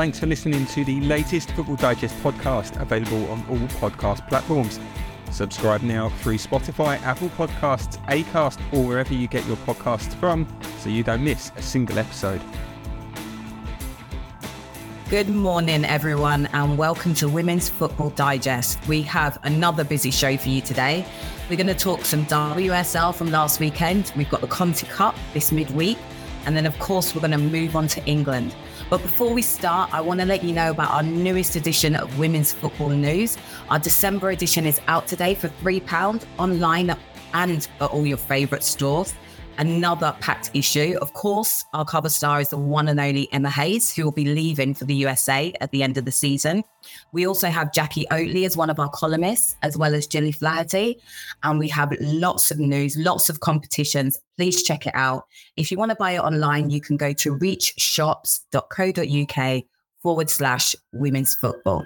Thanks for listening to the latest Football Digest podcast, available on all podcast platforms. Subscribe now through Spotify, Apple Podcasts, Acast, or wherever you get your podcasts from, so you don't miss a single episode. Good morning, everyone, and welcome to Women's Football Digest. We have another busy show for you today. We're going to talk some WSL from last weekend. We've got the Conti Cup this midweek, and then, of course, we're going to move on to England. But before we start, I want to let you know about our newest edition of Women's Football News. Our December edition is out today for £3 online and at all your favourite stores another packed issue. Of course, our cover star is the one and only Emma Hayes, who will be leaving for the USA at the end of the season. We also have Jacqui Oatley as one of our columnists, as well as Gilly Flaherty. And we have lots of news, lots of competitions. Please check it out. If you want to buy it online, you can go to reachshops.co.uk forward slash women's football.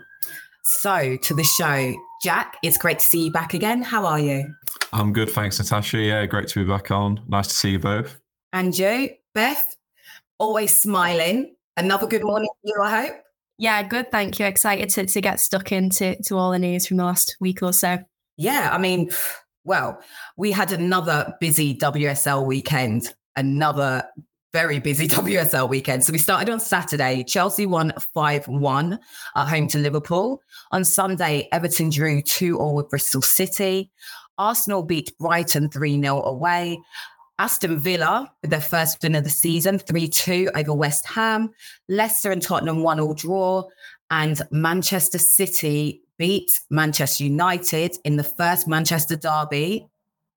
So, to the show, Jack, it's great to see you back again. How are you? I'm good, thanks, Natasha. Yeah, great to be back on. Nice to see you both. And you, Beth, always smiling. Another good morning to you, I hope. Yeah, good. Thank you. Excited to, to get stuck into to all the news from the last week or so. Yeah, I mean, well, we had another busy WSL weekend, another very busy WSL weekend. So we started on Saturday. Chelsea won 5 1 at home to Liverpool. On Sunday, Everton drew 2 all with Bristol City. Arsenal beat Brighton 3 0 away. Aston Villa with their first win of the season, 3 2 over West Ham. Leicester and Tottenham 1 all draw. And Manchester City beat Manchester United in the first Manchester derby,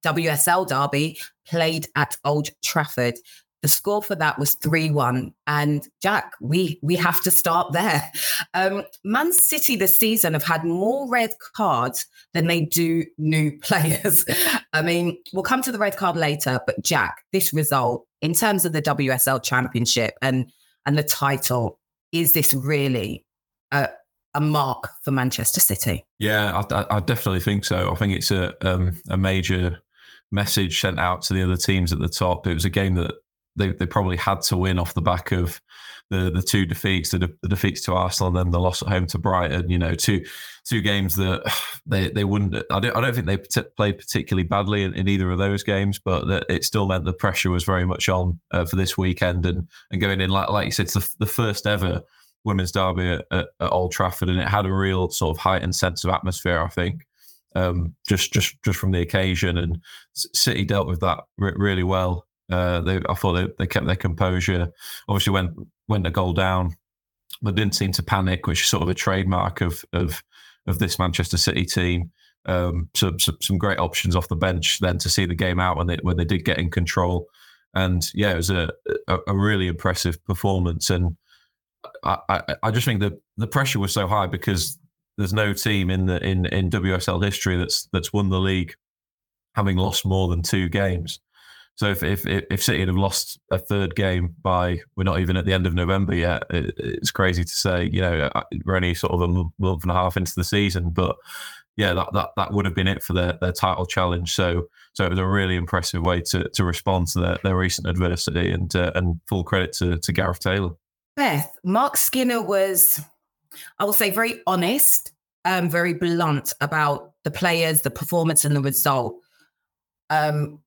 WSL derby, played at Old Trafford. The score for that was 3-1. And Jack, we we have to start there. Um, Man City this season have had more red cards than they do new players. I mean, we'll come to the red card later, but Jack, this result in terms of the WSL championship and and the title, is this really a, a mark for Manchester City? Yeah, I, I, I definitely think so. I think it's a um, a major message sent out to the other teams at the top. It was a game that they, they probably had to win off the back of the the two defeats, the, the defeats to Arsenal, and then the loss at home to Brighton. You know, two two games that they they wouldn't. I don't I don't think they played particularly badly in, in either of those games, but it still meant the pressure was very much on uh, for this weekend and and going in like like you said, it's the, the first ever women's derby at, at, at Old Trafford, and it had a real sort of heightened sense of atmosphere. I think. Um, just, just, just from the occasion, and City dealt with that re- really well. Uh, they, I thought they, they kept their composure. Obviously, went went a goal down, but didn't seem to panic, which is sort of a trademark of of of this Manchester City team. Um, so, so some great options off the bench then to see the game out when they when they did get in control, and yeah, it was a a, a really impressive performance. And I, I I just think that the pressure was so high because there's no team in the in in WSL history that's that's won the league having lost more than two games. So if if if City had have lost a third game by we're not even at the end of November yet, it, it's crazy to say. You know, uh, we're only sort of a month and a half into the season, but yeah, that that that would have been it for their their title challenge. So so it was a really impressive way to to respond to their, their recent adversity, and uh, and full credit to to Gareth Taylor. Beth, Mark Skinner was, I will say, very honest, um, very blunt about the players, the performance, and the result. Um,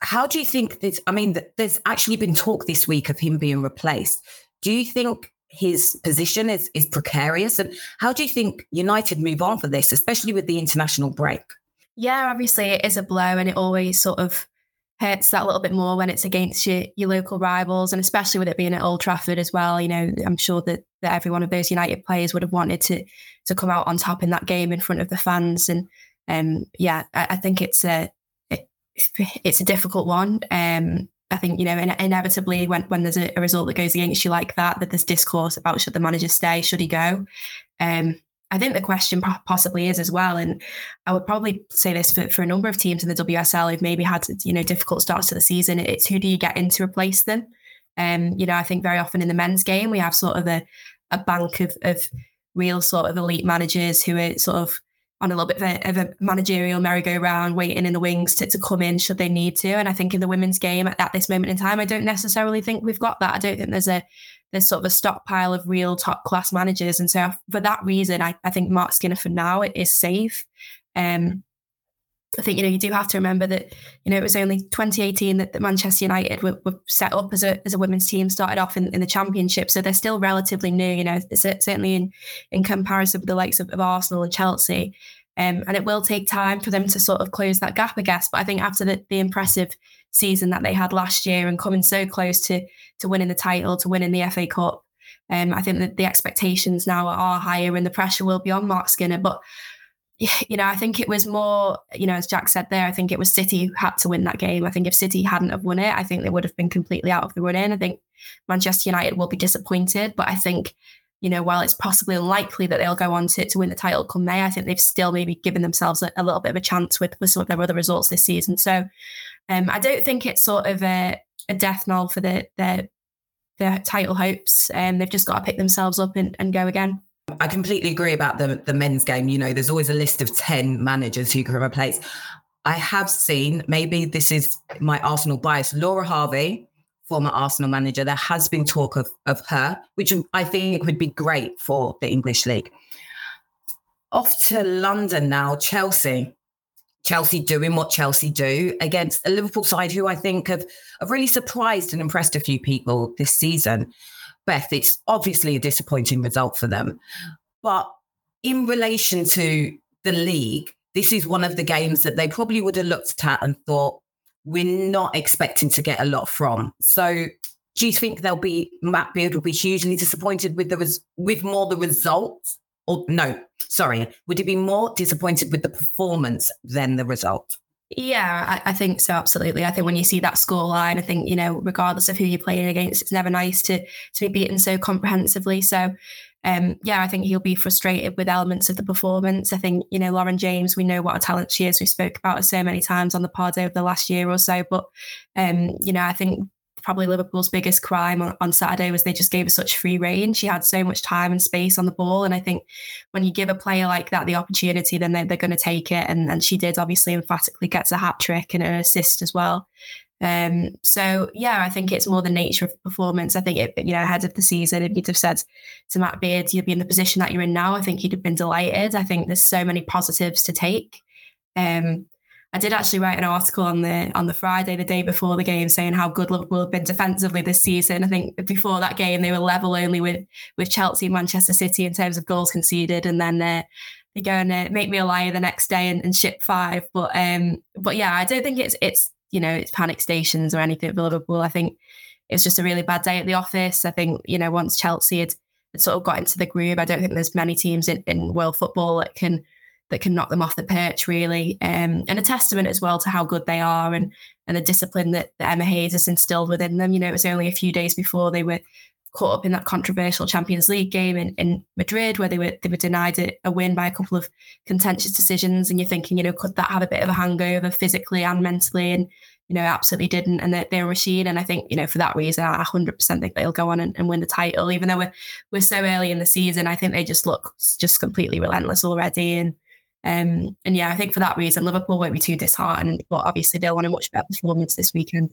how do you think this? I mean, there's actually been talk this week of him being replaced. Do you think his position is is precarious? And how do you think United move on for this, especially with the international break? Yeah, obviously it is a blow and it always sort of hurts that little bit more when it's against your, your local rivals and especially with it being at Old Trafford as well. You know, I'm sure that, that every one of those United players would have wanted to to come out on top in that game in front of the fans. And um, yeah, I, I think it's a it's a difficult one. Um, I think, you know, in- inevitably when, when there's a, a, result that goes against you like that, that there's discourse about should the manager stay, should he go? Um, I think the question possibly is as well, and I would probably say this for, for a number of teams in the WSL who've maybe had you know difficult starts to the season. It's who do you get in to replace them? Um, you know, I think very often in the men's game we have sort of a a bank of of real sort of elite managers who are sort of on a little bit of a, of a managerial merry-go-round, waiting in the wings to, to come in should they need to. And I think in the women's game at, at this moment in time, I don't necessarily think we've got that. I don't think there's a there's sort of a stockpile of real top class managers. And so for that reason, I, I think Mark Skinner for now it is safe. Um, I think you know you do have to remember that you know it was only 2018 that, that Manchester United were, were, set up as a as a women's team, started off in, in the Championship, so they're still relatively new. You know, certainly in in comparison with the likes of, of Arsenal and Chelsea, um, and it will take time for them to sort of close that gap, I guess. But I think after the, the impressive season that they had last year and coming so close to to winning the title, to winning the FA Cup, um, I think that the expectations now are higher and the pressure will be on Mark Skinner. But you know, I think it was more, you know, as Jack said there, I think it was City who had to win that game. I think if City hadn't have won it, I think they would have been completely out of the running. I think Manchester United will be disappointed, but I think, you know, while it's possibly unlikely that they'll go on to, to win the title come May, I think they've still maybe given themselves a, a little bit of a chance with, with some of their other results this season. So um, I don't think it's sort of a, a death knell for the, their, their title hopes. And um, they've just got to pick themselves up and, and go again. I completely agree about the the men's game. You know, there's always a list of 10 managers who can replace. I have seen, maybe this is my Arsenal bias, Laura Harvey, former Arsenal manager. There has been talk of, of her, which I think would be great for the English League. Off to London now, Chelsea. Chelsea doing what Chelsea do against a Liverpool side who I think have, have really surprised and impressed a few people this season. Beth, it's obviously a disappointing result for them. But in relation to the league, this is one of the games that they probably would have looked at and thought, we're not expecting to get a lot from. So do you think they'll be Matt Beard will be hugely disappointed with the res, with more the results? Or no, sorry, would he be more disappointed with the performance than the result? Yeah, I, I, think so. Absolutely. I think when you see that score line, I think you know, regardless of who you're playing against, it's never nice to to be beaten so comprehensively. So, um, yeah, I think he'll be frustrated with elements of the performance. I think you know, Lauren James, we know what a talent she is. We spoke about her so many times on the pod over the last year or so. But um, you know, I think probably Liverpool's biggest crime on, on, Saturday was they just gave her such free reign. She had so much time and space on the ball. And I think when you give a player like that the opportunity, then they're, they're going to take it. And, and she did obviously emphatically gets a hat trick and an assist as well. Um, so yeah, I think it's more the nature of the performance. I think it, you know, ahead of the season, if you'd have said to Matt Beard, you'd be in the position that you're in now, I think he'd have been delighted. I think there's so many positives to take. Um, I did actually write an article on the on the Friday, the day before the game, saying how good Liverpool have been defensively this season. I think before that game they were level only with with Chelsea and Manchester City in terms of goals conceded, and then uh, they go and uh, make me a liar the next day and, and ship five. But um, but yeah, I don't think it's it's you know it's panic stations or anything for Liverpool. I think it's just a really bad day at the office. I think you know once Chelsea had, had sort of got into the groove, I don't think there's many teams in, in world football that can that can knock them off the perch, really. Um, and a testament as well to how good they are and and the discipline that, that Emma Hayes has instilled within them. You know, it was only a few days before they were caught up in that controversial Champions League game in, in Madrid where they were they were denied a, a, win by a couple of contentious decisions. And you're thinking, you know, could that have a bit of a hangover physically and mentally? And you know, absolutely didn't. And they're, they're a machine. And I think, you know, for that reason, I 100% think they'll go on and, and, win the title. Even though we're, we're so early in the season, I think they just look just completely relentless already. And um, and yeah, I think for that reason, Liverpool won't be too disheartened, but obviously they'll want a much better performance this weekend.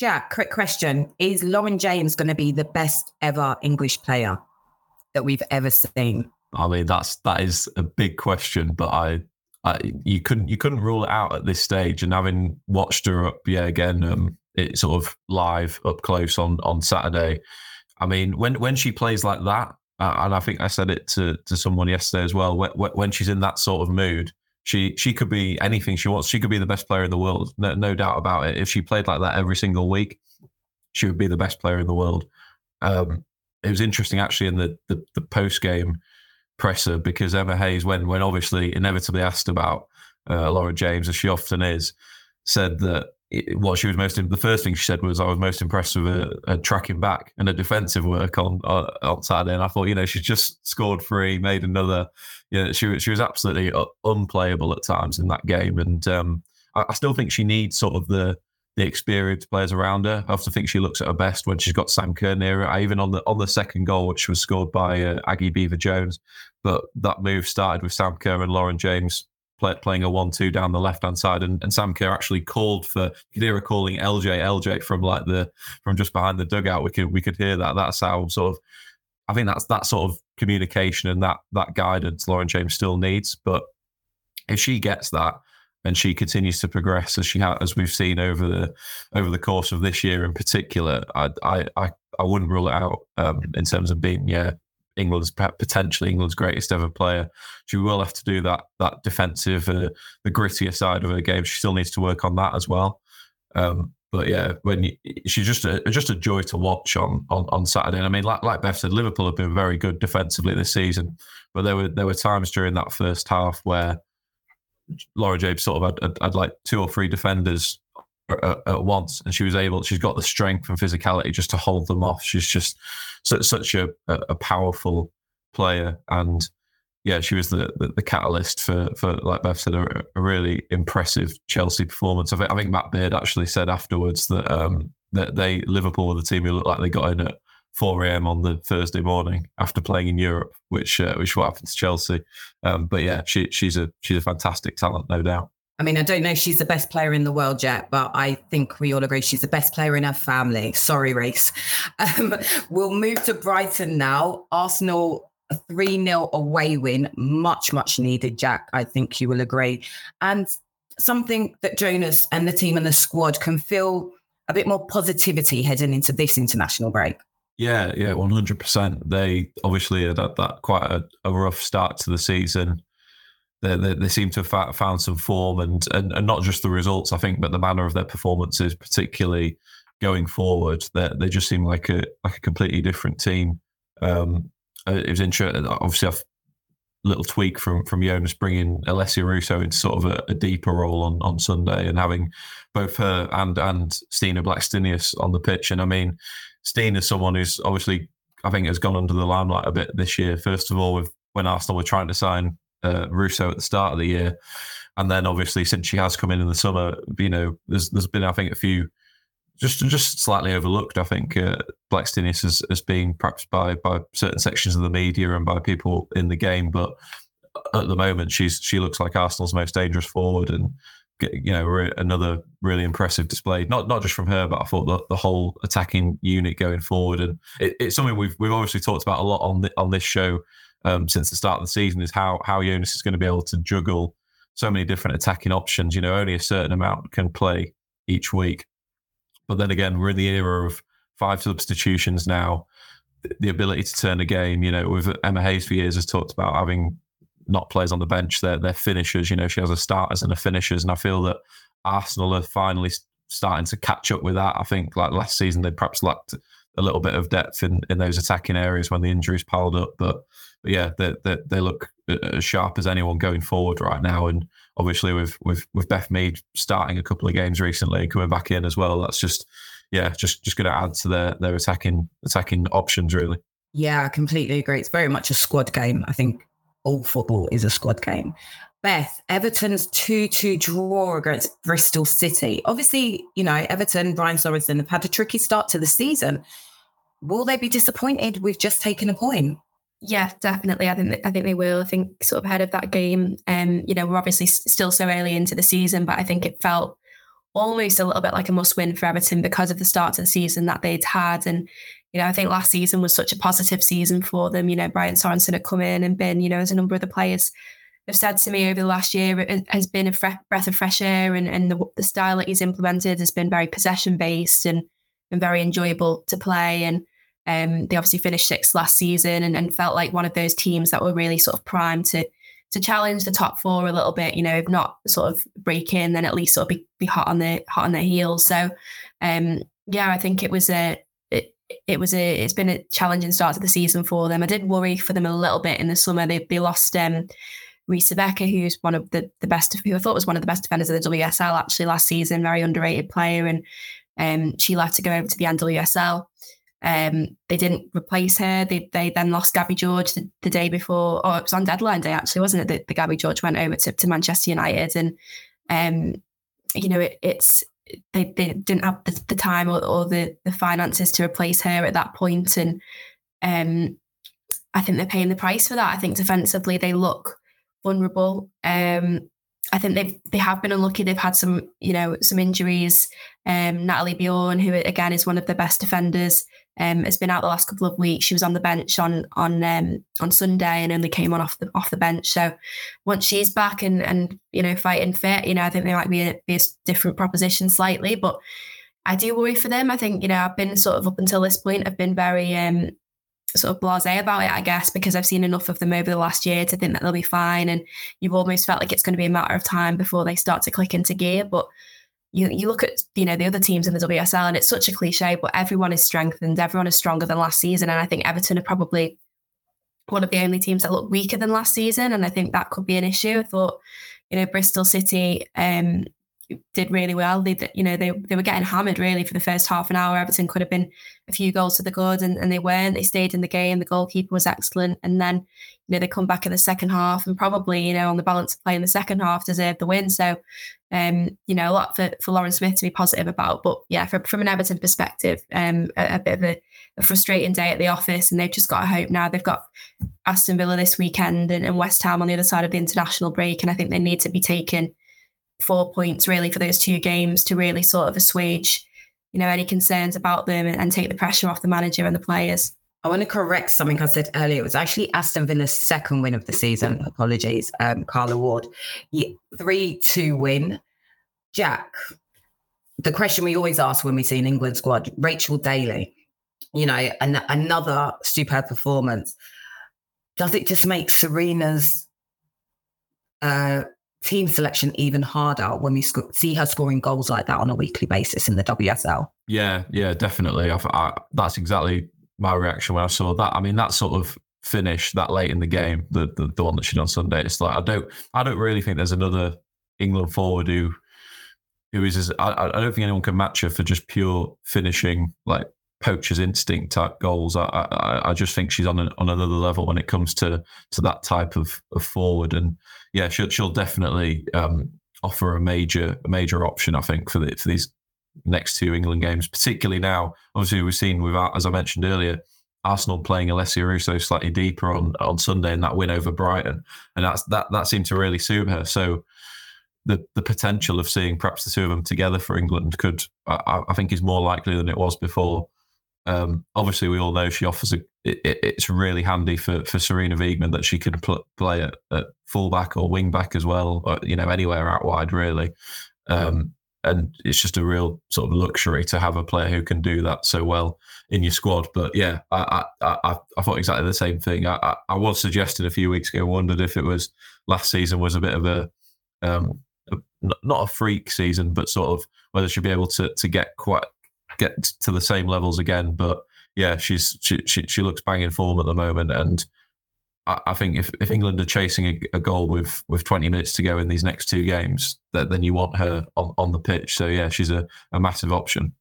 Jack, quick question. Is Lauren James going to be the best ever English player that we've ever seen? I mean, that's that is a big question, but I, I you couldn't you couldn't rule it out at this stage. And having watched her up, yeah, again, um, it sort of live up close on on Saturday. I mean, when when she plays like that, uh, and I think I said it to to someone yesterday as well. When, when she's in that sort of mood, she she could be anything she wants. She could be the best player in the world, no, no doubt about it. If she played like that every single week, she would be the best player in the world. Um, it was interesting actually in the the, the post game presser because Emma Hayes, when when obviously inevitably asked about uh, Laura James, as she often is, said that it, what she was most the first thing she said was I was most impressed with her, tracking back and her defensive work on uh, on Saturday. And I thought, you know, she's just scored three, made another. You know, she she was absolutely uh, unplayable at times in that game, and um, I, I still think she needs sort of the the experienced players around her. I often think she looks at her best when she's got Sam Kerr near her. I even on the on the second goal, which was scored by uh, Aggie Beever-Jones, but that move started with Sam Kerr and Lauren James play, playing a one-two down the left-hand side, and, and Sam Kerr actually called for. Her calling LJ LJ from like the from just behind the dugout. We could we could hear that. That's how sort of. I think that's that sort of communication and that that guidance Lauren James still needs. But if she gets that and she continues to progress as she ha- as we've seen over the over the course of this year in particular, I I I, I wouldn't rule it out um, in terms of being yeah England's potentially England's greatest ever player. She will have to do that that defensive, uh, the grittier side of her game. She still needs to work on that as well. Um, but yeah, when you, she's just a just a joy to watch on on, on Saturday. And I mean, like like Beth said, Liverpool have been very good defensively this season, but there were there were times during that first half where Laura James sort of had, had, had like two or three defenders at, at, once, and she was able. She's got the strength and physicality just to hold them off. She's just such, such a, a powerful player, and yeah, she was the, the, the catalyst for for like Beth said, a, a, really impressive Chelsea performance. I think, I think Matt Beard actually said afterwards that um, that they Liverpool were the team who looked like they got in at 4 a.m. on the Thursday morning after playing in Europe, which uh, which what happened to Chelsea. Um, but yeah, she, she's a she's a fantastic talent, no doubt. I mean, I don't know if she's the best player in the world yet, but I think we all agree she's the best player in her family. Sorry, Reece. Um, we'll move to Brighton now. Arsenal a 3 0 away win, much, much needed, Jack. I think you will agree. And something that Jonas and the team and the squad can feel a bit more positivity heading into this international break. Yeah, yeah, one hundred percent. They obviously had that, that quite a, a, rough start to the season. They, they, they seem to have found some form, and, and and not just the results, I think, but the manner of their performances, particularly going forward. They they just seem like a like a completely different team. Um, it was interesting. Obviously, a little tweak from from Jonas bringing Alessia Russo into sort of a, a, deeper role on on Sunday, and having both her and and Stina Blackstenius on the pitch. And I mean. Steen is someone who's obviously, I think, has gone under the limelight a bit this year. First of all, with when Arsenal were trying to sign uh, Russo at the start of the year, and then obviously since she has come in in the summer, you know, there's there's been I think a few just just slightly overlooked. I think uh, Blackstenius as, as being perhaps by by certain sections of the media and by people in the game, but at the moment she's she looks like Arsenal's most dangerous forward and you know re- another really impressive display. Not not just from her but I thought the, the whole attacking unit going forward. And it, it's something we've we've obviously talked about a lot on the, on this show um, since the start of the season is how how Jonas is going to be able to juggle so many different attacking options you know only a certain amount can play each week but then again we're in the era of five substitutions now the ability to turn a game you know with Emma Hayes for years has talked about having not players on the bench. They're they're finishers. You know, she has a starters and a finishers, and I feel that Arsenal are finally starting to catch up with that. I think like last season they perhaps lacked a little bit of depth in, in those attacking areas when the injuries piled up, but, but yeah, they, they they look uh, as sharp as anyone going forward right now. And obviously with with with Beth Mead starting a couple of games recently, coming back in as well, that's just yeah, just just going to add to their their attacking attacking options really. Yeah, I completely agree. It's very much a squad game. I think all football is a squad game. Beth, Everton's 2 2 draw against Bristol City. Obviously, you know, Everton, Brian Sorensen have had a tricky start to the season. Will they be disappointed with just taking a point? Yeah, definitely. I think I think they will. I think sort of ahead of that game. Um, you know, we're obviously still so early into the season, but I think it felt almost a little bit like a must win for Everton because of the start to the season that they'd had. And, you know, I think last season was such a positive season for them. You know, Brian Sorensen had come in and been, you know, as a number of the players have said to me over the last year, has been a breath of fresh air and, and the, the style that he's implemented has been very possession based and, and very enjoyable to play. And um, they obviously finished sixth last season and, and felt like one of those teams that were really sort of primed to to challenge the top four a little bit. You know, if not sort of break in, then at least sort of be, be hot on their hot on their heels. So, um, yeah, I think it was a it, it was a it's been a challenging start to the season for them. I did worry for them a little bit in the summer. They they lost um, Rikke Sevecke, who's one of the the best, who I thought was one of the best defenders of the WSL actually last season, very underrated player, and um, she left to go over to the NWSL. Um, they didn't replace her. They they then lost Gabby George the, the day before, or it was on deadline day actually, wasn't it? That the Gabby George went over to, to Manchester United, and um, you know it, it's they, they didn't have the, the time or, or, the the finances to replace her at that point, and um, I think they're paying the price for that. I think defensively they look vulnerable. Um, I think they they have been unlucky. They've had some, you know, some injuries. Um, Nathalie Björn, who again is one of the best defenders, um, has been out the last couple of weeks. She was on the bench on on um, on Sunday and only came on off the off the bench. So once she's back and and you know fighting fit, you know, I think they might be a, be a different proposition slightly. But I do worry for them. I think you know I've been sort of up until this point, I've been very um, sort of blasé about it, I guess, because I've seen enough of them over the last year to think that they'll be fine. And you've almost felt like it's going to be a matter of time before they start to click into gear. But you you look at you know the other teams in the WSL, and it's such a cliche, but everyone is strengthened, everyone is stronger than last season, and I think Everton are probably one of the only teams that look weaker than last season, and I think that could be an issue. I thought you know Bristol City um, did really well. They, you know, they they were getting hammered really for the first half an hour. Everton could have been a few goals to the good, and, and they weren't. They stayed in the game. The goalkeeper was excellent, and then you know they come back in the second half, and probably you know on the balance of play in the second half deserved the win. So, um, you know, a lot for for Lauren Smith to be positive about. But yeah, from from an Everton perspective, um, a, a bit of a, a, frustrating day at the office, and they've just got to hope now. They've got Aston Villa this weekend and, and West Ham on the other side of the international break, and I think they need to be taking four points really for those two games to really sort of assuage, you know, any concerns about them and, and take the pressure off the manager and the players. I want to correct something I said earlier. It was actually Aston Villa's second win of the season. Apologies, um, Carla Ward. 3 2 win. Jack, the question we always ask when we see an England squad Rachel Daly, you know, an- another superb performance. Does it just make Sarina's uh, team selection even harder when we sc- see her scoring goals like that on a weekly basis in the WSL. Yeah, yeah, definitely. I, I, that's exactly my reaction when I saw that. I mean, that sort of finish that late in the game, the, the the one that she did on Sunday. It's like I don't I don't really think there's another England forward who who is as I, I don't think anyone can match her for just pure finishing like poacher's instinct type goals. I, I, I just think she's on an, on another level when it comes to to that type of, of forward. And yeah, she'll, she'll definitely um, offer a major a major option. I think for the, for these next two England games, particularly now. Obviously, we've seen without as I mentioned earlier. Arsenal playing Alessia Russo slightly deeper on, on Sunday in that win over Brighton, and that's that that seemed to really suit her. So the the potential of seeing perhaps the two of them together for England could I, I think is more likely than it was before. Um, obviously, we all know she offers a. It, it's really handy for for Sarina Wiegman that she can pl- play at, at fullback or wing back as well, or, you know, anywhere out wide really. Um, and it's just a real sort of luxury to have a player who can do that so well in your squad. But yeah, I I, I, I thought exactly the same thing. I, I, I, was suggesting a few weeks ago, wondered if it was last season was a bit of a, um, a not a freak season, but sort of whether she'd be able to to get quite get to the same levels again. But yeah, she's she she, she looks banging form at the moment, and I, I think if, if England are chasing a, a, goal with with 20 minutes to go in these next two games, that then you want her on, on the pitch. So yeah, she's a, a massive option.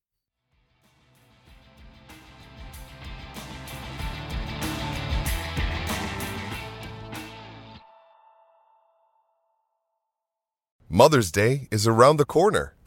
Mother's Day is around the corner.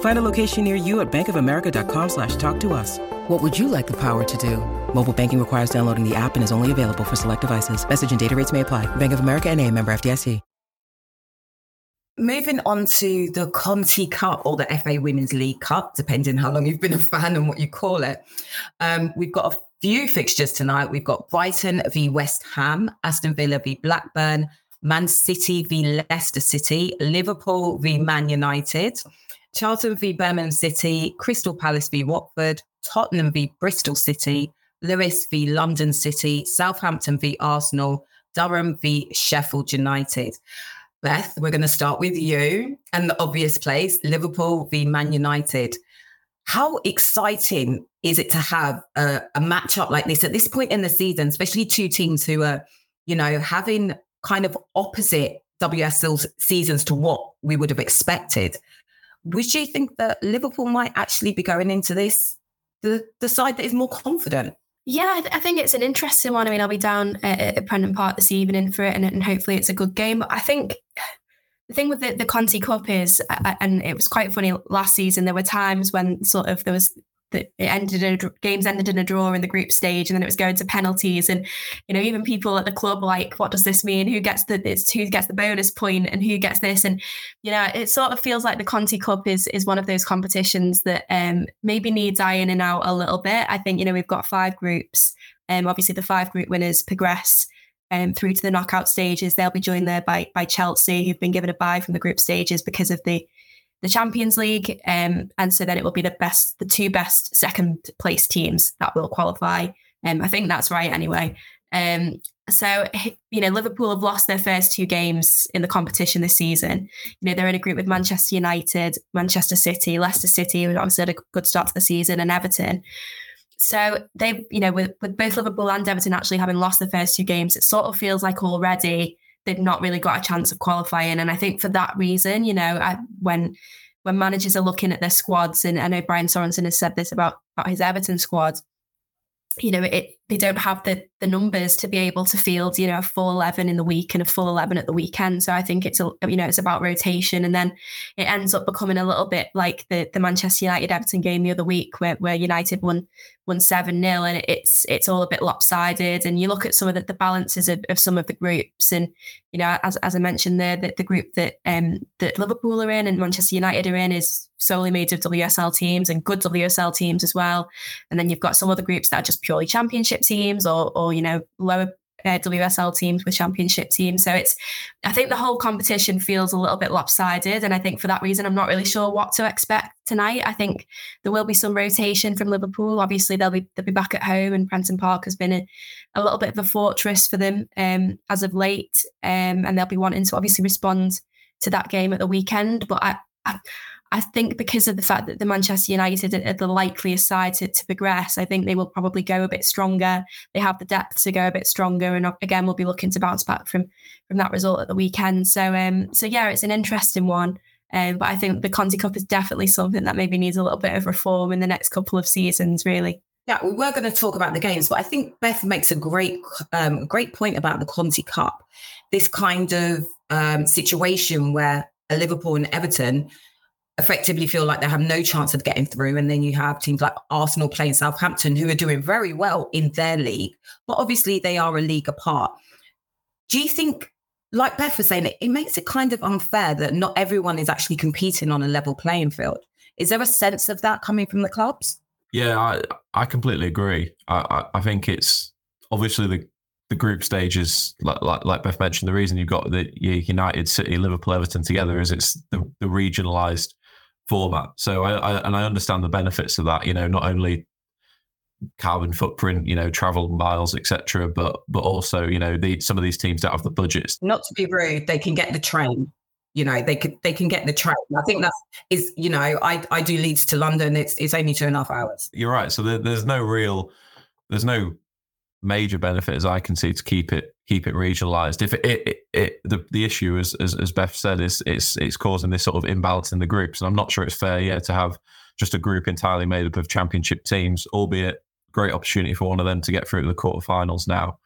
Find a location near you at bankofamerica.com slash talk to us. What would you like the power to do? Mobile banking requires downloading the app and is only available for select devices. Message and data rates may apply. Bank of America and a member FDIC. Moving on to the Conti Cup or the FA Women's League Cup, depending how long you've been a fan and what you call it. Um, we've got a few fixtures tonight. We've got Brighton v West Ham, Aston Villa v Blackburn, Man City v Leicester City, Liverpool v Man United, Charlton v Birmingham City, Crystal Palace v Watford, Tottenham v Bristol City, Lewes v London City, Southampton v Arsenal, Durham v Sheffield United. Beth, we're going to start with you and the obvious place Liverpool v Man United. How exciting is it to have a, a matchup like this at this point in the season, especially two teams who are, you know, having kind of opposite WSL seasons to what we would have expected? Would you think that Liverpool might actually be going into this the, the side that is more confident? Yeah, I, th- I, think it's an interesting one. I mean, I'll be down at, at Prenton Park this evening for it, and, and, hopefully it's a good game. But I think the thing with the, the Conti Cup is, and it was quite funny last season, there were times when sort of there was that it ended in games ended in a draw in the group stage and then it was going to penalties and you know even people at the club like what does this mean? Who gets the it's who gets the bonus point and who gets this? And you know it sort of feels like the Conti Cup is is one of those competitions that um maybe needs ironing out a little bit. I think you know we've got five groups um obviously the five group winners progress um, through to the knockout stages. They'll be joined there by by Chelsea, who've been given a bye from the group stages because of the the Champions League. Um, and so then it will be the best, the two best second place teams that will qualify. Um, I think that's right anyway. Um, so you know, Liverpool have lost their first two games in the competition this season. You know, they're in a group with Manchester United, Manchester City, Leicester City, who obviously had a good start to the season, and Everton. So they've, you know, with, with both Liverpool and Everton actually having lost the first two games, it sort of feels like already they've not really got a chance of qualifying. And I think for that reason, you know, I, when when managers are looking at their squads, and I know Brian Sorensen has said this about, about his Everton squad, you know, it they don't have the the numbers to be able to field, you know, a full eleven in the week and a full eleven at the weekend. So I think it's a you know it's about rotation, and then it ends up becoming a little bit like the the Manchester United Everton game the other week, where where United won won seven 0 and it's it's all a bit lopsided. And you look at some of the, the balances of, of some of the groups, and you know, as as I mentioned there, that the group that um that Liverpool are in and Manchester United are in is solely made of WSL teams and good WSL teams as well. And then you've got some other groups that are just purely championship teams or, or you know, lower uh, WSL teams with championship teams. So it's, I think the whole competition feels a little bit lopsided. And I think for that reason, I'm not really sure what to expect tonight. I think there will be some rotation from Liverpool. Obviously, they'll be they'll be back at home, and Prenton Park has been a, a little bit of a fortress for them um, as of late. Um, and they'll be wanting to obviously respond to that game at the weekend. But I, I I think because of the fact that the Manchester United are the likeliest side to, to, progress, I think they will probably go a bit stronger. They have the depth to go a bit stronger, and again, we'll be looking to bounce back from from that result at the weekend. So, um, so yeah, it's an interesting one. Um, but I think the Conti Cup is definitely something that maybe needs a little bit of reform in the next couple of seasons, really. Yeah, we were going to talk about the games, but I think Beth makes a great, um, great point about the Conti Cup. This kind of um, situation where a Liverpool and Everton effectively feel like they have no chance of getting through. And then you have teams like Arsenal playing Southampton who are doing very well in their league, but obviously they are a league apart. Do you think, like Beth was saying, it, it makes it kind of unfair that not everyone is actually competing on a level playing field? Is there a sense of that coming from the clubs? Yeah, I, I completely agree. I, I, I think it's obviously the the group stages, like, like, like Beth mentioned, the reason you've got the United, City, Liverpool, Everton together is it's the, the regionalised format. So I, I, and I understand the benefits of that. You know, not only carbon footprint, you know, travel miles, etc., but but also, you know, the some of these teams don't have the budgets. Not to be rude, they can get the train. You know, they could they can get the train. I think that is, you know, I I do Leeds to London. It's it's only two and a half hours. You're right. So there, there's no real, there's no major benefit as I can see to keep it keep it regionalized. If it, it, it, the the issue, as, as as Beth said, is it's it's causing this sort of imbalance in the groups, and I'm not sure it's fair, yeah, to have just a group entirely made up of championship teams, albeit great opportunity for one of them to get through to the quarterfinals now.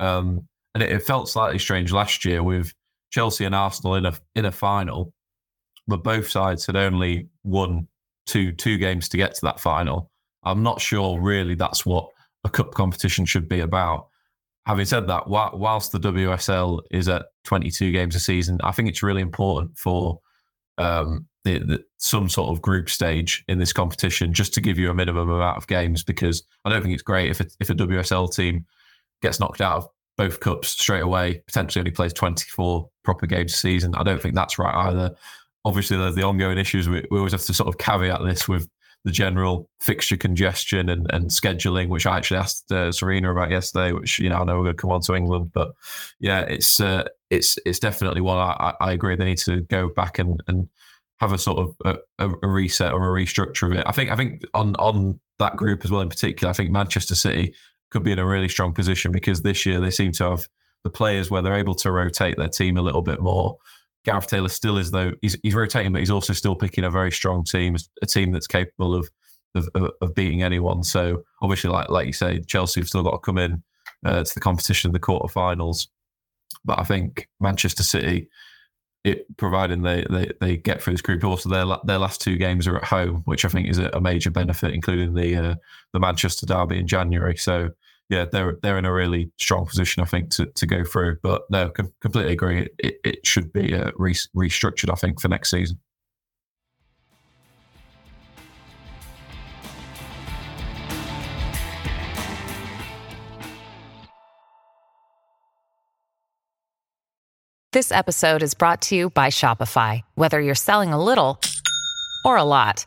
Um, and it, it, felt slightly strange last year with Chelsea and Arsenal in a in a final, but both sides had only won two two games to get to that final. I'm not sure really that's what a cup competition should be about. Having said that, whilst the WSL is at 22 games a season, I think it's really important for um, the, the, some sort of group stage in this competition just to give you a minimum amount of games because I don't think it's great if a, if a WSL team gets knocked out of both cups straight away, potentially only plays 24 proper games a season. I don't think that's right either. Obviously, there's the ongoing issues. We, we always have to sort of caveat this with the general fixture congestion and, and scheduling, which I actually asked uh, Sarina about yesterday. Which you know I know we're going to come on to England, but yeah, it's uh, it's it's definitely one I, I agree they need to go back and and have a sort of a, a, reset or a restructure of it. I think I think on on that group as well in particular, I think Manchester City could be in a really strong position because this year they seem to have the players where they're able to rotate their team a little bit more. Gareth Taylor still is though he's he's rotating, but he's also still picking a very strong team, a team that's capable of of, of beating anyone. So obviously, like like you say, Chelsea have still got to come in uh, to the competition, the quarterfinals. But I think Manchester City, it providing they, they they get through this group, also their their last two games are at home, which I think is a, a major benefit, including the uh, the Manchester derby in January. So yeah, they're they're in a really strong position, I think, to, to go through. But no, com- completely agree. It, it should be uh, re- restructured, I think, for next season. This episode is brought to you by Shopify. Whether you're selling a little or a lot,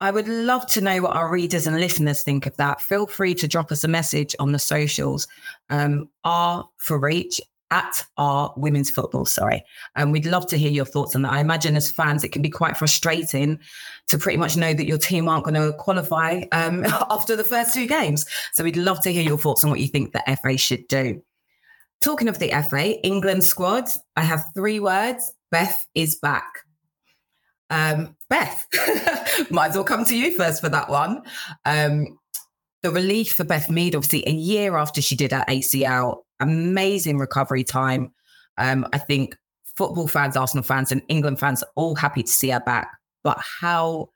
I would love to know what our readers and listeners think of that. Feel free to drop us a message on the socials. Um, R for reach at our women's football. Sorry. And we'd love to hear your thoughts on that. I imagine as fans, it can be quite frustrating to pretty much know that your team aren't going to qualify um, after the first two games. So we'd love to hear your thoughts on what you think the FA should do. Talking of the FA, England squad, I have three words. Beth is back. Um, Beth, might as well come to you first for that one. Um, the relief for Beth Mead, obviously, a year after she did her ACL, amazing recovery time. Um, I think football fans, Arsenal fans, and England fans are all happy to see her back. But how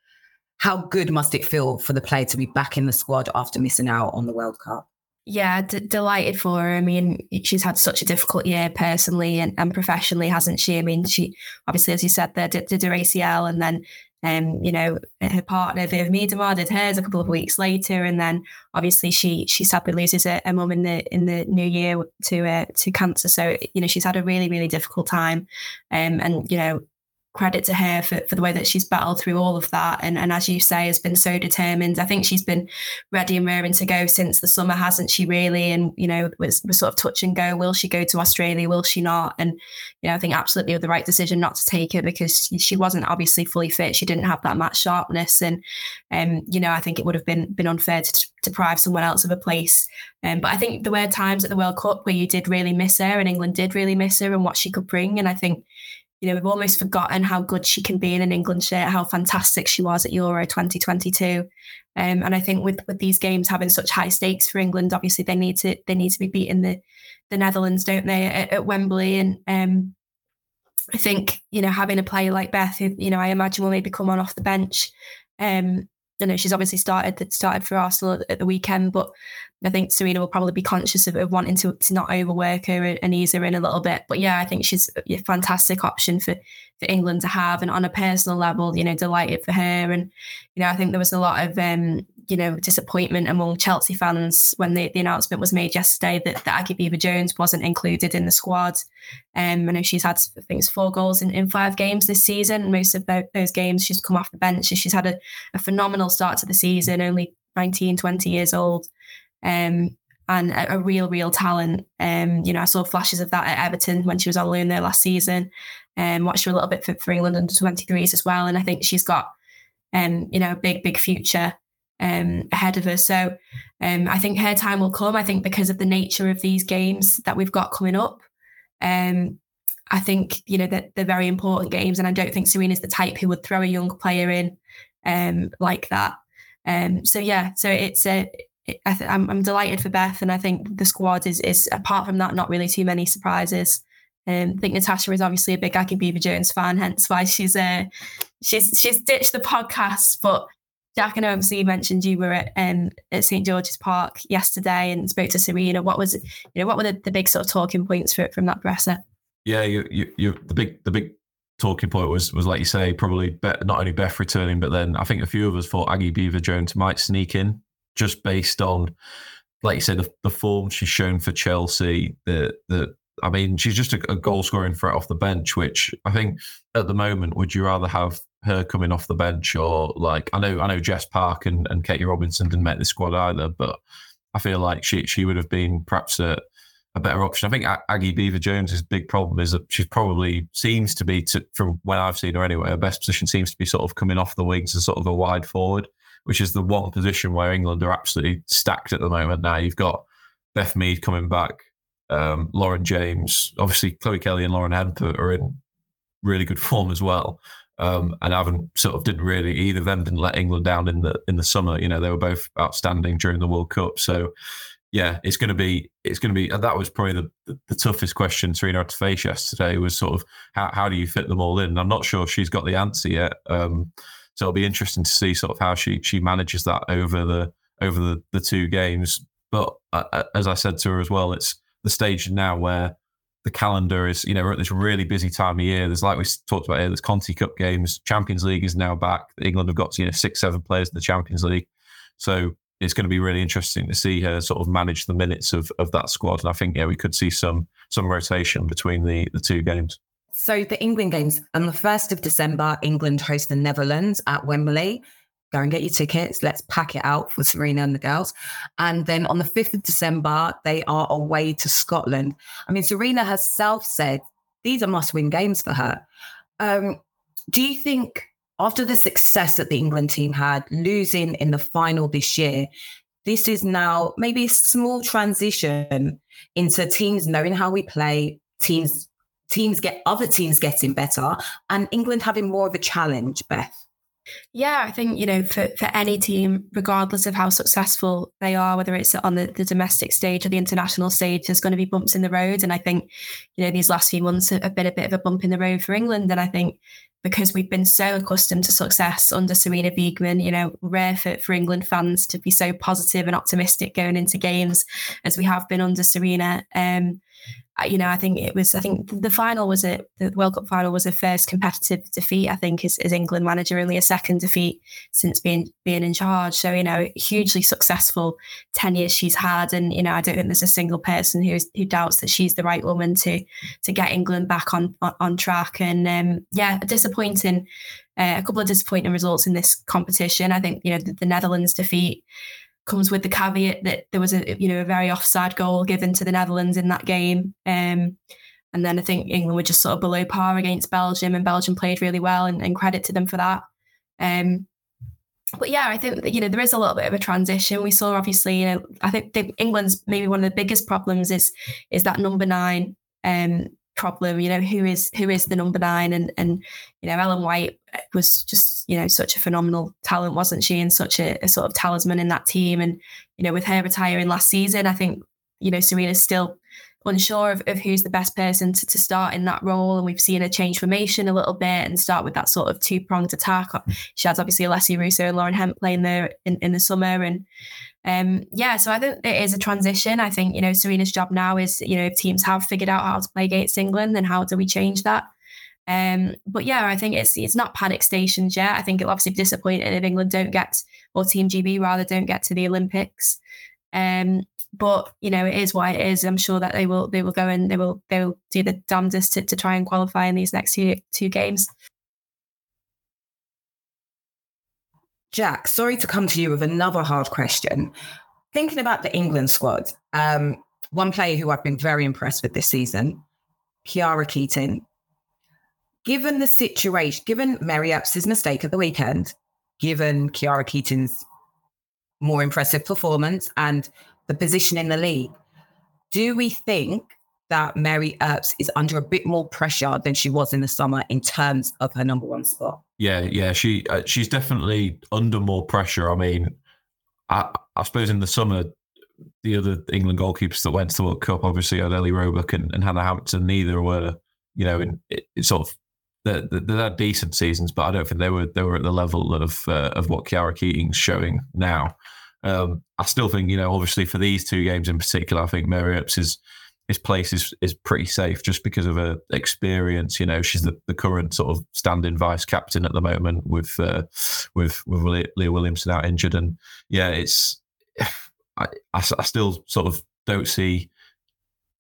how good must it feel for the player to be back in the squad after missing out on the World Cup? Yeah, d- delighted for her. I mean, she's had such a difficult year personally and, and professionally, hasn't she? I mean, she obviously, as you said, there did, did her ACL and then um, you know, her partner Viv Miedema did hers a couple of weeks later, and then obviously she she sadly loses a, a mum in the in the new year to uh, to cancer. So you know she's had a really really difficult time, um, and you know credit to her for, for the way that she's battled through all of that. And, and as you say has been so determined. I think she's been ready and raring to go since the summer hasn't she really? And you know was, was sort of touch and go. Will she go to australia? Will she not? And you know i think absolutely the right decision not to take her because she, wasn't obviously fully fit. She didn't have that match sharpness. And um you know i think it would have been been unfair to deprive someone else of a place. Um, but I think there were times at the World Cup where you did really miss her and England did really miss her and what she could bring. And I think you know, we've almost forgotten how good she can be in an England shirt, how fantastic she was at Euro 2022. Um, and I think with with these games having such high stakes for England, obviously they need to they need to be beating the the Netherlands, don't they, at, at Wembley? And um, I think you know having a player like Beth, who you know I imagine will maybe come on off the bench. Um, you know she's obviously started started for Arsenal at the weekend, but I think Sarina will probably be conscious of, of wanting to, to not overwork her and ease her in a little bit. But yeah, I think she's a fantastic option for for England to have, and on a personal level, you know, delighted for her. And you know, I think there was a lot of um, you know disappointment among Chelsea fans when the, the announcement was made yesterday that, that Aggie Beever-Jones wasn't included in the squad. Um, I know she's had I think it's four goals in, in five games this season. Most of those games she's come off the bench. She's had a, a phenomenal start to the season, only 19, 20 years old. Um, and a, a, real, real talent. Um, you know, I saw flashes of that at Everton when she was on loan there last season. Um, watched her a little bit for, for England under 23s as well. And I think she's got, um, you know, a big, big future um, ahead of her. So um, I think her time will come. I think because of the nature of these games that we've got coming up. Um, I think, you know, that they're very important games. And I don't think Sarina's the type who would throw a young player in um, like that. Um, so yeah, so it's a, I th- I'm, I'm delighted for Beth, and I think the squad is is apart from that, not really too many surprises. Um, I think Natasha is obviously a big Aggie Beever-Jones fan, hence why she's uh, she's she's ditched the podcast. But Jack, know obviously you mentioned you were at um, at St George's Park yesterday and spoke to Sarina. What was you know what were the, the big sort of talking points for, from that presser? Yeah, you, you, you the big the big talking point was was like you say probably not only Beth returning, but then I think a few of us thought Aggie Beever-Jones might sneak in just based on, like you said, the, the form she's shown for Chelsea. The the I mean, she's just a, a goal scoring threat off the bench, which I think at the moment, would you rather have her coming off the bench or like I know I know Jess Park and, and Katie Robinson didn't make the squad either, but I feel like she she would have been perhaps a, a better option. I think Aggie Beever-Jones's big problem is that she probably seems to be to, from when I've seen her anyway. Her best position seems to be sort of coming off the wings as sort of a wide forward which is the one position where England are absolutely stacked at the moment. Now you've got Beth Mead coming back, um, Lauren James, obviously Chloe Kelly and Lauren Hempel are in really good form as well. Um, and Avon sort of didn't really either of them didn't let England down in the in the summer. You know, they were both outstanding during the World Cup. So yeah, it's going to be it's going to be that was probably the, the, the toughest question Sarina had to face yesterday was sort of how how do you fit them all in? I'm not sure she's got the answer yet. Um, so it'll be interesting to see sort of how she she manages that over the over the, the two games. But uh, uh, as I said to her as well, it's the stage now where the calendar is, you know, we're at this really busy time of year. There's like we talked about here, there's Conti Cup games, Champions League is now back. England have got you know six, seven players in the Champions League, so it's going to be really interesting to see her sort of manage the minutes of of that squad. And I think yeah, we could see some some rotation between the the two games. So the England games on the 1st of December, England host the Netherlands at Wembley. Go and get your tickets. Let's pack it out for Sarina and the girls. And then on the 5th of December, they are away to Scotland. I mean, Sarina herself said these are must win games for her. Um, do you think after the success that the England team had, losing in the final this year, this is now maybe a small transition into teams knowing how we play, teams teams get other teams getting better and England having more of a challenge, Beth? Yeah, I think, you know, for, for any team, regardless of how successful they are, whether it's on the, the domestic stage or the international stage, there's going to be bumps in the road. And I think, you know, these last few months have been a bit of a bump in the road for England. And I think because we've been so accustomed to success under Sarina Wiegman, you know, rare for, for England fans to be so positive and optimistic going into games as we have been under Sarina. Um, you know, I think it was. I think the final was a the World Cup final was a first competitive defeat. I think as, as England manager, only a second defeat since being being in charge. So you know, hugely successful ten years she's had, and you know, I don't think there's a single person who who doubts that she's the right woman to to get England back on on, track. And um, yeah, disappointing, uh, a couple of disappointing results in this competition. I think you know the, the Netherlands defeat comes with the caveat that there was a you know a very offside goal given to the Netherlands in that game. Um, and then I think England were just sort of below par against Belgium, and Belgium played really well, and, and credit to them for that. Um, but yeah, I think that, you know there is a little bit of a transition. We saw obviously, you know, I think England's maybe one of the biggest problems is is that number nine um, problem. You know, who is who is the number nine, and and you know, Ellen White was just you know such a phenomenal talent, wasn't she? And such a, a sort of talisman in that team. And you know, with her retiring last season, I think you know Sarina's still unsure of, of who's the best person to, to start in that role. And we've seen a change formation a little bit and start with that sort of two pronged attack. She has obviously Alessia Russo and Lauren Hemp playing there in, in the summer. And um, yeah, so I think it is a transition. I think, you know, Sarina's job now is, you know, if teams have figured out how to play against England, then how do we change that? Um, but yeah, I think it's it's not panic stations yet. I think it'll obviously be disappointing if England don't get, or Team GB rather, don't get to the Olympics. Um, but you know, it is what it is. I'm sure that they will they will go and they will they will do the damnedest to, to try and qualify in these next two two games. Jack, sorry to come to you with another hard question. Thinking about the England squad, um, one player who I've been very impressed with this season, Khiara Keating. Given the situation, given Mary Earps' mistake at the weekend, given Khiara Keating's more impressive performance and the position in the league, do we think that Mary Earps is under a bit more pressure than she was in the summer in terms of her number one spot? Yeah, yeah, she uh, she's definitely under more pressure. I mean, I, I suppose in the summer, the other England goalkeepers that went to the World Cup, obviously, had Ellie Roebuck and, and Hannah Hampton. Neither were, you know, in, in sort of they had decent seasons, but I don't think they were they were at the level of uh, of what Khiara Keating's showing now. Um, I still think, you know, obviously for these two games in particular, I think Mary Earps is his place is is pretty safe just because of her experience. You know, she's the, the current sort of standing vice captain at the moment with uh, with with Leah Williamson out injured, and yeah, it's I, I, I still sort of don't see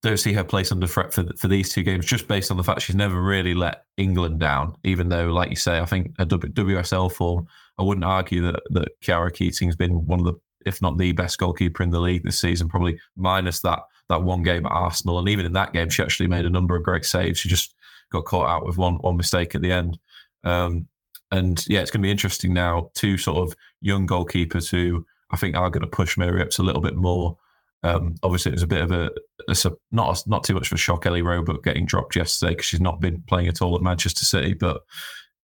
don't see her place under threat for for these two games, just based on the fact she's never really let England down. Even though, like you say, I think a WSL form, I wouldn't argue that that Khiara Keating's been one of the if not the best goalkeeper in the league this season, probably minus that that one game at Arsenal. And even in that game, she actually made a number of great saves. She just got caught out with one one mistake at the end. Um, and yeah, it's going to be interesting now. Two sort of young goalkeepers who I think are going to push Mary Earps a little bit more. Um, obviously, it was a bit of a, a not not too much of a shock. Ellie Roebuck getting dropped yesterday because she's not been playing at all at Manchester City, but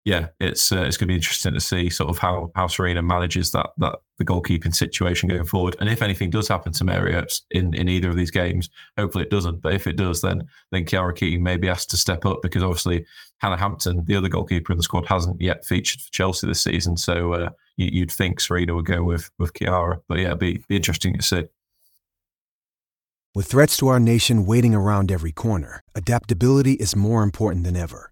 yeah, it's uh, it's going to be interesting to see sort of how how Sarina manages that that the goalkeeping situation going forward. And if anything does happen to Mary in, in either of these games, hopefully it doesn't. But if it does, then then Khiara Keating may be asked to step up because obviously Hannah Hampton, the other goalkeeper in the squad, hasn't yet featured for Chelsea this season. So uh, you, would think Sarina would go with with Khiara. But yeah, it'd be be interesting to see. With threats to our nation waiting around every corner, adaptability is more important than ever.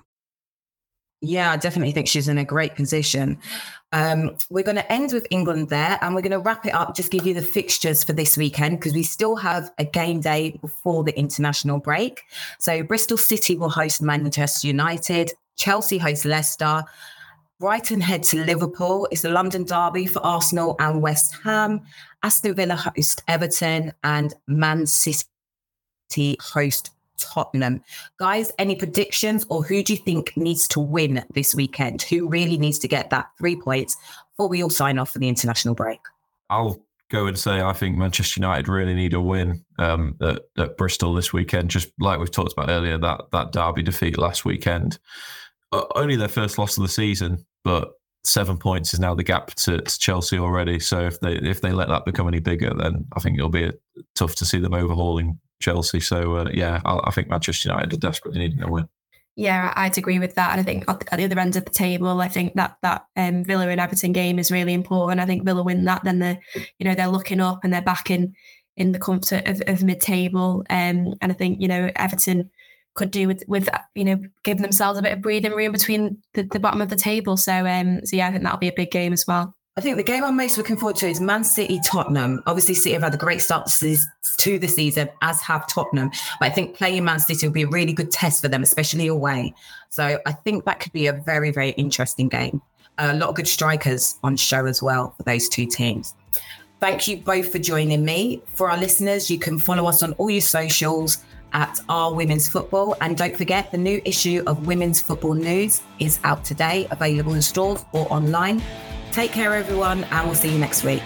Yeah, I definitely think she's in a great position. Um, we're going to end with England there and we're going to wrap it up, just give you the fixtures for this weekend because we still have a game day before the international break. So Bristol City will host Manchester United, Chelsea host Leicester, Brighton head to Liverpool. It's a London derby for Arsenal and West Ham. Aston Villa host Everton and Man City host Tottenham. Guys, any predictions or who do you think needs to win this weekend? Who really needs to get that three points before we all sign off for the international break? I'll go and say I think Manchester United really need a win um, at, at, Bristol this weekend. Just like we've talked about earlier, that that derby defeat last weekend, uh, only their first loss of the season, but seven points is now the gap to, to, Chelsea already. So if they if they let that become any bigger, then I think it'll be a, tough to see them overhauling Chelsea. So uh, yeah, I, I, think Manchester United are desperately needing a win. Yeah, I'd agree with that. And I think at the other end of the table, I think that that um, Villa and Everton game is really important. I think Villa win that, then they're you know they're looking up and they're back in in the comfort of, of mid table. Um, and I think you know Everton could do with with you know giving themselves a bit of breathing room between the, the bottom of the table. So um, so yeah, I think that'll be a big game as well. I think the game I'm most looking forward to is Man City Tottenham. Obviously, City have had a great start to the season, as have Tottenham. But I think playing Man City will be a really good test for them, especially away. So I think that could be a very, very interesting game. A lot of good strikers on show as well for those two teams. Thank you both for joining me. For our listeners, you can follow us on all your socials at Our Women's Football. And don't forget, the new issue of Women's Football News is out today, available in stores or online. Take care, everyone, and we'll see you next week.